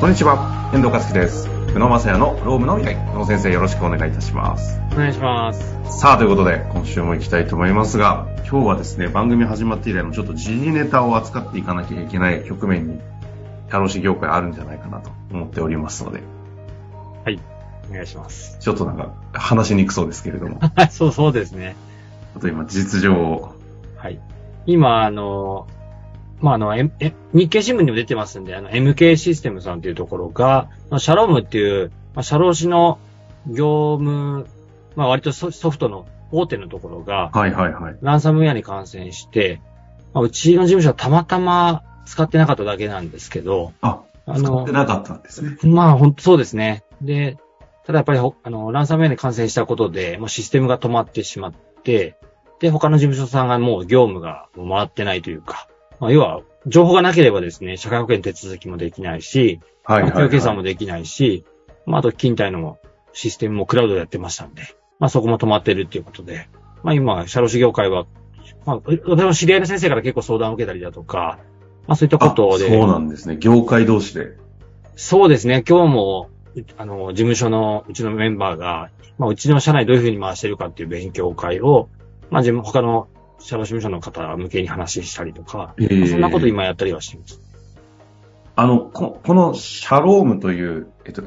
こんにちは、遠藤和樹です。宇野正也のロームの未来。宇野先生よろしくお願いいたします。お願いします。さあ、ということで、今週も行きたいと思いますが、今日はですね、番組始まって以来のちょっと時事ネタを扱っていかなきゃいけない局面に、社労士業界あるんじゃないかなと思っておりますので、はい。お願いします。ちょっとなんか話しにくそうですけれども、ちはい、そうそうですね。ょっと今実情を、はい。今、あの、まあ、あの、M、え日経新聞にも出てますんで、あの、MK システムさんというところが、まあシャロームっていう、まあ、社労士の業務、まあ、割とソソフトの大手のところが、はいはいはい。ランサムウェアに感染して、まあ、うちの事務所はたまたま使ってなかっただけなんですけど、あ、あの使って、なかったんですね。まあ、本当そうですね。で、ただやっぱりほ、あの、ランサムウェアに感染したことで、もうシステムが止まってしまって、で、他の事務所さんがもう業務が回ってないというか、まあ、要は、情報がなければですね、社会保険手続きもできないし、はいはい、給与計算はい。もできないし、まあ、あと、勤怠のシステムもクラウドでやってましたんで、まあ、そこも止まってるっていうことで、まあ、今、社労士業界は、まあ、私の知り合いの先生から結構相談を受けたりだとか、まあ、そういったこあ、とで、そうなんですね。業界同士で。そうですね。今日も、うあの、事務所のうちのメンバーが、まあ、うちの社内どういうふうに回してるかっていう勉強会を、まあ、自分、他の社労事務所の方向けに話したりとか、えーそんなこと今やったりはしています。あの、ここのシャロームという、えっと、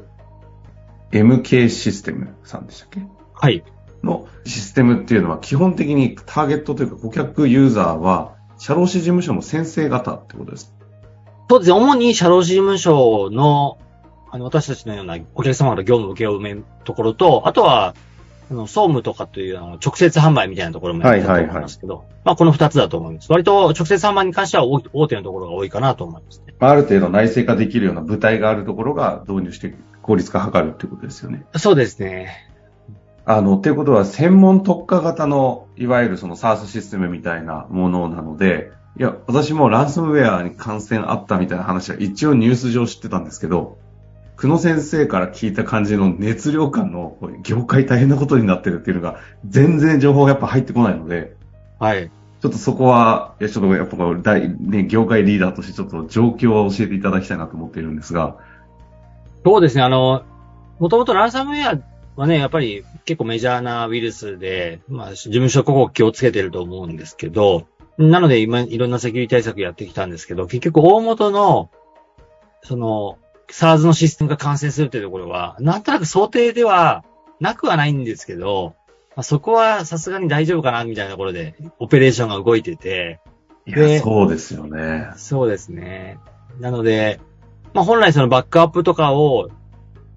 MK システムさんでしたっけ？はい。のシステムっていうのは基本的にターゲットというか顧客ユーザーは、社労士事務所の先生方ってことです。そうですね。主に社労士事務所の、あの、私たちのようなお客様から業務を受け負うところと、あとは、あの、総務とかというあの直接販売みたいなところもやってると思いますけど、まあこの二つだと思います。割と直接販売に関しては大大手のところが多いかなと思いますね。ある程度内製化できるような舞台があるところが導入して効率化図るってことですよね。そうですね。あの、っていうことは専門特化型の、いわゆるその SARS システムみたいなものなので、いや、私もランサムウェアに感染あったみたいな話は一応ニュース上知ってたんですけど、久野先生から聞いた感じの熱量感の業界大変なことになってるっていうのが全然情報がやっぱ入ってこないので、はい。ちょっとそこは、いや、ちょっとやっぱ大、ね、業界リーダーとしてちょっと状況は教えていただきたいなと思っているんですが、そうですね、あの、もともとランサムウェアはね、やっぱり結構メジャーなウイルスで、まあ、事務所ここ気をつけてると思うんですけど、なので今いろんなセキュリティ対策やってきたんですけど、結局大元の、その、SARS のシステムが感染するというところは、なんとなく想定ではなくはないんですけど、まあ、そこはさすがに大丈夫かなみたいなところで、オペレーションが動いてて、いでや、そうですよね。そうですね。なので、まあ本来そのバックアップとかを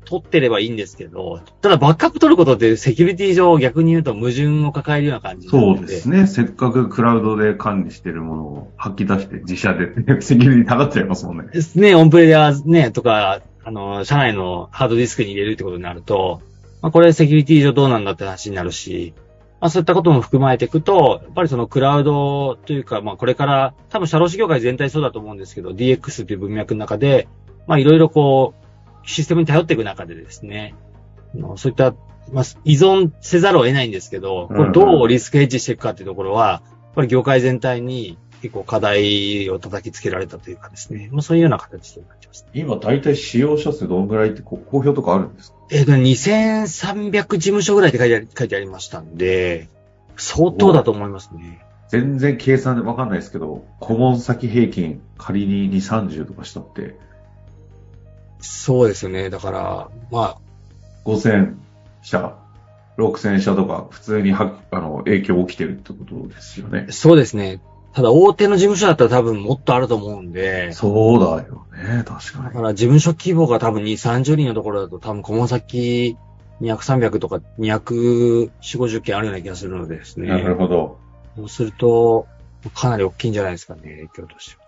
取ってればいいんですけど、ただバックアップ取ることってセキュリティ上逆に言うと矛盾を抱えるような感じそうですね。せっかくクラウドで管理してるものを吐き出して自社でセキュリティ下がっちゃいますもんね。ですね、オンプレイヤーね、とか、あの、社内のハードディスクに入れるってことになると、まあこれセキュリティ上どうなんだって話になるし、まあそういったことも含まれていくと、やっぱりそのクラウドというか、まあこれから、多分社労士業界全体そうだと思うんですけど、DX という文脈の中で、まあいろいろこう、システムに頼っていく中でですね、そういった、まあ依存せざるを得ないんですけど、これどうリスクヘッジしていくかっていうところは、やっぱり業界全体に結構課題を叩きつけられたというかですね、まあそういうような形になってます。今大体使用者数どんぐらいってこ公表とかあるんですか？えっ、と、2300事務所ぐらいって書いてあり書いてありましたんで、相当だと思いますね。全然計算でわかんないですけど、顧問先平均仮に2、30とかしたって、そうですよね。だから、まあ、5000社、6000社とか普通にはあの影響起きてるってことですよね。そうですね。ただ、大手の事務所だったら多分もっとあると思うんで、そうだよね、確かに。だから事務所規模が多分2、30人のところだと多分顧問先200、300とか200、4、50件あるような気がするのでですね。なるほど。そうすると、かなり大きいんじゃないですかね、影響としては。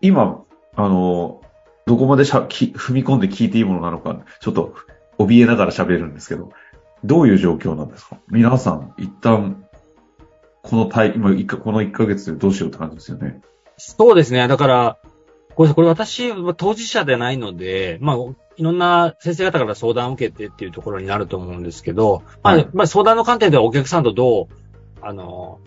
今、あの、どこまでしゃき踏み込んで聞いていいものなのか、ちょっと怯えながら喋るんですけど、どういう状況なんですか？皆さん、一旦、このタイ、今、この1ヶ月でどうしようって感じですよね。そうですね。だから、これ、これ私は当事者ではないので、まあ、いろんな先生方から相談を受けてっていうところになると思うんですけど、まあ、はいまあ、相談の観点ではお客さんとどう、あの、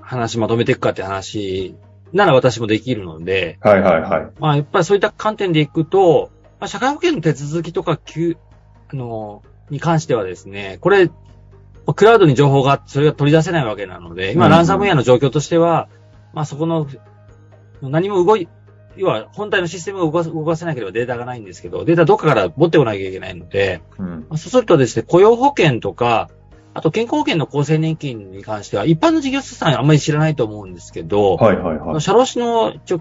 話まとめていくかって話なら私もできるので、はいはいはい。まあ、やっぱりそういった観点でいくと、まあ、社会保険の手続きとか、あの、に関してはですね、これ、クラウドに情報が、それが取り出せないわけなので、今、ランサムウェアの状況としては、まあそこの、何も動い、要は本体のシステムを動か動かせなければデータがないんですけど、データどっかから持ってこなきゃいけないので、うん、そうするとですね、雇用保険とか、あと健康保険の厚生年金に関しては、一般の事業者さんあんまり知らないと思うんですけど、はいはいはい。社労士のちょ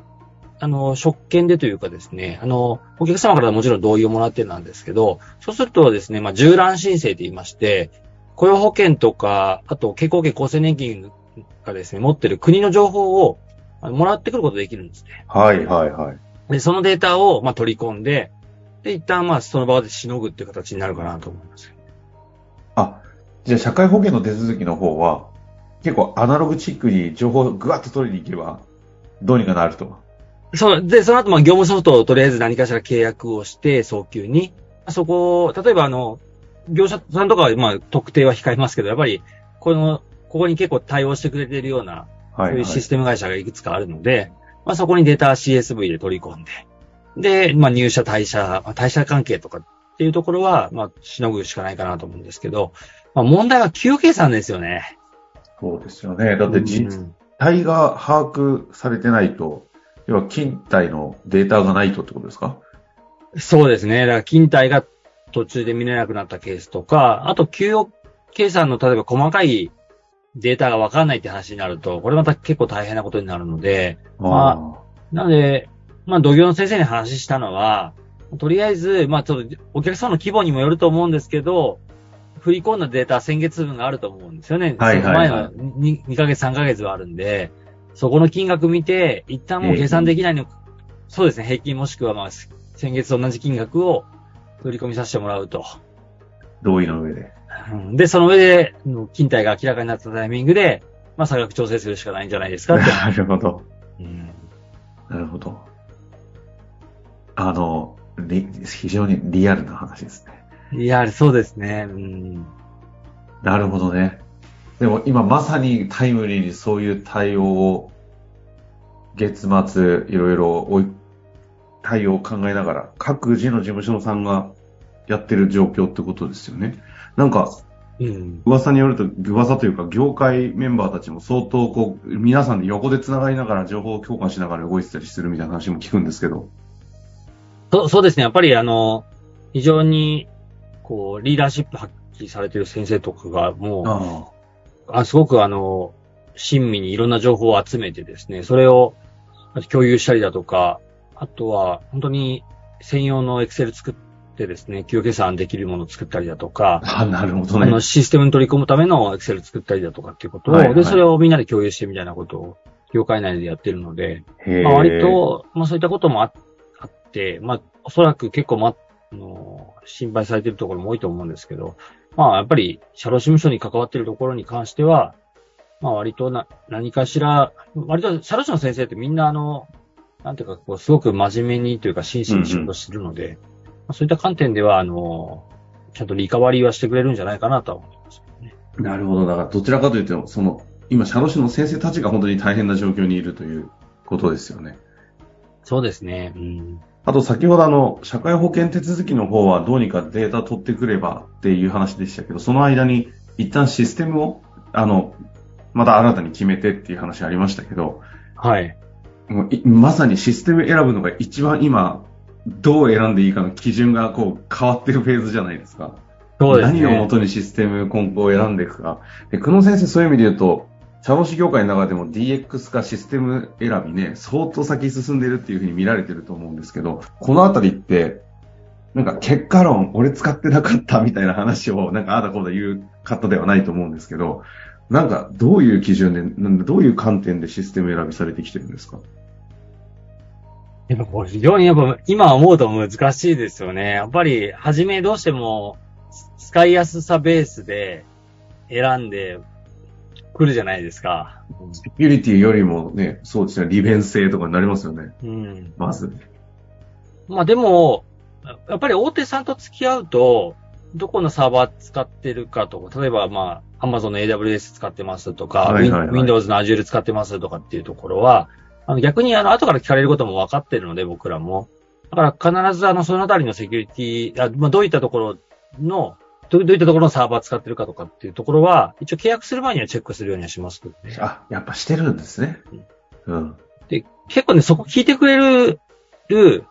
あの、職権でというかですね、あの、お客様からもちろん同意をもらってなんですけど、そうするとですね、まあ、従来申請と言いまして、雇用保険とか、あと健康保険厚生年金がですね、持ってる国の情報をもらってくることができるんですね。はいはいはい。で、そのデータを、まあ、取り込んで、で、一旦まあ、その場でしのぐっていう形になるかなと思います。あ、じゃあ社会保険の手続きの方は、結構アナログチックに情報をぐわっと取りに行けば、どうにかなると。そう、で、その後、まあ、業務ソフトをとりあえず何かしら契約をして、早急に、そこを、例えばあの、業者さんとかは、まあ、特定は控えますけど、やっぱり、この、ここに結構対応してくれているような、そういうシステム会社がいくつかあるので、まあ、そこにデータ CSV で取り込んで、で、まあ、入社、退社、まあ、退社関係とかっていうところは、まあ、しのぐしかないかなと思うんですけど、まあ、問題は給与計算ですよね。そうですよね。だって実態が把握されてないと、要は勤怠のデータがないとってことですか？そうですね。だから勤怠が途中で見れなくなったケースとか、あと給与計算の例えば細かいデータがわかんないって話になると、これまた結構大変なことになるので、まあ、なので、まあ、土業の先生に話したのは、とりあえず、まあ、ちょっとお客さんの規模にもよると思うんですけど、振り込んだデータ先月分があると思うんですよね。はいはい、はい、前の 2, 2ヶ月、3ヶ月はあるんで、そこの金額見て、一旦もう計算できないの、そうですね、平均もしくはまあ、先月と同じ金額を振り込みさせてもらうと。同意の上で。で、その上で、勤怠が明らかになったタイミングで、まあ、差額調整するしかないんじゃないですか なるほど。うん、なるほど。あの、非常にリアルな話ですね。リアル、そうですね。うん、なるほどね。でも今まさにタイムリーにそういう対応を、月末いろいろ対応を考えながら、各自の事務所さんがやってる状況ってことですよね。なんか、うん、噂によると、噂というか、業界メンバーたちも相当こう、皆さんで横で繋がりながら情報を交換しながら動いてたりするみたいな話も聞くんですけど。そそうですね。やっぱりあの、非常に、こう、リーダーシップ発揮されてる先生とかが、もう、あすごくあの、親身にいろんな情報を集めてですね、それを共有したりだとか、あとは本当に専用のエクセル作ってですね、給与計算できるものを作ったりだとか、あ、なるほどね。あの、システムに取り込むためのエクセル作ったりだとかっていうことを、はいはい、で、それをみんなで共有してみたいなことを、業界内でやってるので、まあ、割と、まあそういったこともあって、まあおそらく結構ま、あの、心配されているところも多いと思うんですけど、まあ、やっぱり、社労事務所に関わっているところに関しては、まあ、割とな、何かしら、割と、社労士の先生ってみんな、あの、なんていうか、こう、すごく真面目にというか、真摯に仕事してるので、うんうん、まあ、そういった観点では、あの、ちゃんとリカバリーはしてくれるんじゃないかなとは思いますね。なるほど。だから、どちらかというと、その、今、社労士の先生たちが本当に大変な状況にいるということですよね。そうですね。うん。あと先ほどあの、社会保険手続きの方はどうにかデータ取ってくればっていう話でしたけど、その間に一旦システムを、あの、また新たに決めてっていう話ありましたけど、はい。もうまさにシステム選ぶのが一番今、どう選んでいいかの基準がこう変わってるフェーズじゃないですか。そうですね。何をもとにシステム根本を選んでいくか。で、久野先生そういう意味で言うと、茶労士業界の中でも DX 化システム選びね、相当先進んでるっていうふうに見られてると思うんですけど、このあたりって、なんか結果論、俺使ってなかったみたいな話を、なんかあだこうだ言う方ではないと思うんですけど、なんかどういう基準で、なんどういう観点でシステム選びされてきてるんですか？やっぱこれ非常にやっぱ今思うと難しいですよね。やっぱり初めどうしても使いやすさベースで選んで来るじゃないですか。セキュリティよりもね、そうですね、利便性とかになりますよね。うん。まず。まあでも、やっぱり大手さんと付き合うと、どこのサーバー使ってるかとか、例えばまあ、Amazon の AWS 使ってますとか、はいはいはい、Windows の Azure 使ってますとかっていうところは、あの逆にあの、後から聞かれることも分かってるので、僕らも。だから必ずあの、そのあたりのセキュリティ、あまあ、どういったところの、どういったところのサーバー使ってるかとかっていうところは、一応契約する前にはチェックするようにはしますけどね。あ、やっぱしてるんですね。うん。で、結構ね、そこ聞いてくれる、る、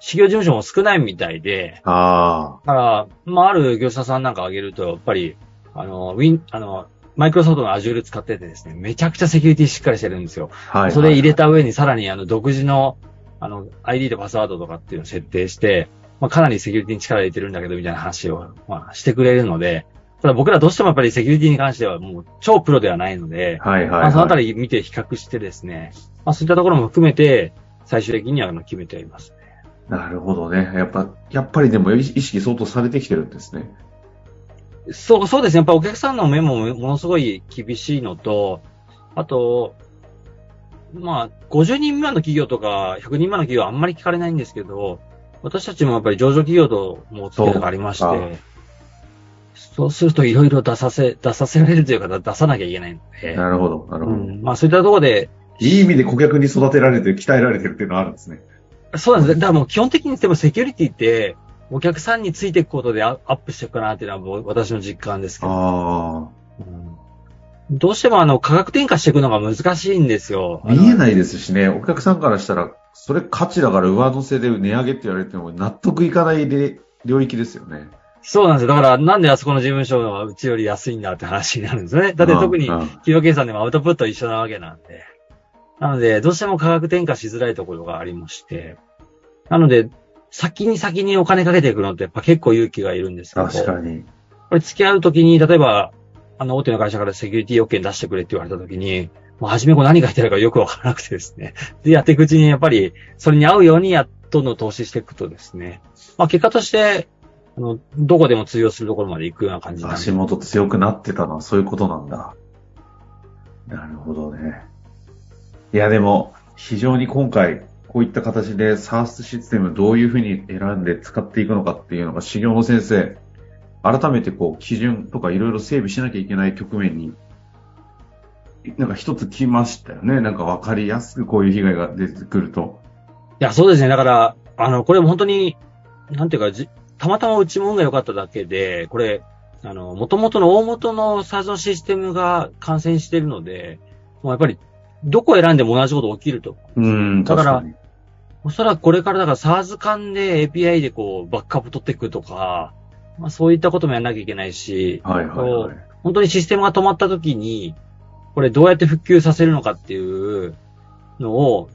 事業事務所も少ないみたいで、あだから、まあ、ある業者さんなんか挙げると、やっぱり、あの、ウィン、あの、マイクロソフトの Azure 使っててですね、めちゃくちゃセキュリティしっかりしてるんですよ。あ。はい。それ入れた上にさらにあの、独自の、あの、ID とパスワードとかっていうのを設定して、まあ、かなりセキュリティに力入れてるんだけど、みたいな話を、まあ、してくれるので、ただ僕らどうしてもやっぱりセキュリティに関してはもう超プロではないので、はいはい、はい。まあ、そのあたり見て比較してですね、まあ、そういったところも含めて、最終的にはあの決めております。なるほどね。やっぱ、やっぱりでも意識相当されてきてるんですね。そう、そうですね。やっぱお客さんの目もものすごい厳しいのと、あと、まあ、50人未満の企業とか、100人未満の企業はあんまり聞かれないんですけど、私たちもやっぱり上場企業ともお付き合いがありまして、そうするといろいろ出させ、出させられるというか出さなきゃいけないので、なるほど、なるほど。うん、まあそういったところで、いい意味で顧客に育てられてる、鍛えられてるっていうのはあるんですね。そうなんです。だからもう基本的にでもセキュリティって、お客さんについていくことでアアップしていくかなっていうのは私の実感ですけど。あうんどうしてもあの、価格転嫁していくのが難しいんですよ。あ。見えい。ないですしね、お客さんからしたら、それ価値だから上乗せで値上げって言われても納得いかないで領域ですよね。そうなんですよ。だから、なんであそこの事務所はうちより安いんだって話になるんですよね。だって特に企業計算でもアウトプット一緒なわけなんで。なので、どうしても価格転嫁しづらいところがありまして。なので、先に先にお金かけていくのってやっぱ結構勇気がいるんですけど。確かに。これ付き合うときに、例えば、あの、大手の会社からセキュリティ要件出してくれって言われたときに、もう初めこう何が入ってるかよくわからなくてですね。で、やっていくうちに、やっぱり、それに合うようにやっとの投資していくとですね。まあ、結果として、あの、どこでも通用するところまで行くような感じな足元強くなってたのはそういうことなんだ。なるほどね。いや、でも、非常に今回、こういった形で SARS システムどういうふうに選んで使っていくのかっていうのが、修行の先生、改めてこう、基準とかいろいろ整備しなきゃいけない局面に、なんか一つ来ましたよね。なんかわかりやすくこういう被害が出てくると。いや、そうですね。だから、あの、これも本当に、なんていうか、じたまたまうちも運が良かっただけで、これ、あの、元々の大元の SARS のシステムが感染しているので、もうやっぱり、どこを選んでも同じこと起きると。うん、だからおそらくこれからだから SARS 間で API でこうバックアップ取っていくとか、まあそういったこともやんなきゃいけないし、はいはいはい。本当にシステムが止まった時に、これどうやって復旧させるのかっていうのを、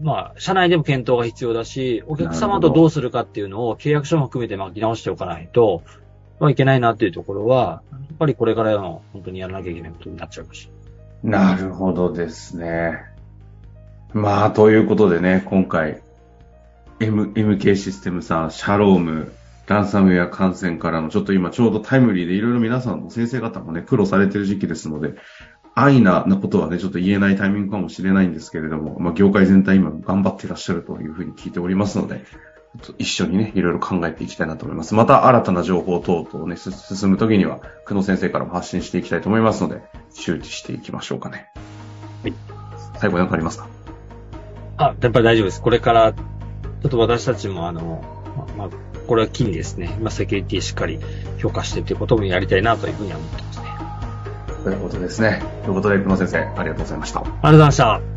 まあ、社内でも検討が必要だし、お客様とどうするかっていうのを契約書も含めて巻き直しておかないと、まあいけないなっていうところは、やっぱりこれからの本当にやらなきゃいけないことになっちゃうし。なるほどですね。まあ、ということでね、今回、M、MK システムさん、シャローム、ランサムウェア感染からの、ちょっと今ちょうどタイムリーでいろいろ皆さんの先生方もね、苦労されてる時期ですので、安易ななことはね、ちょっと言えないタイミングかもしれないんですけれども、まあ、業界全体今頑張ってらっしゃるというふうに聞いておりますので、一緒にね、いろいろ考えていきたいなと思います。また新たな情報等々ね、す進むときには、久野先生からも発信していきたいと思いますので、周知していきましょうかね。はい。最後何かありますか？あ、やっぱり大丈夫です。これから、ちょっと私たちもあの、まあ、まあこれは機にですね、まあ、セキュリティしっかり評価してということもやりたいなというふうには思ってますね。ということですね。ということで、久野先生、ありがとうございました。ありがとうございました。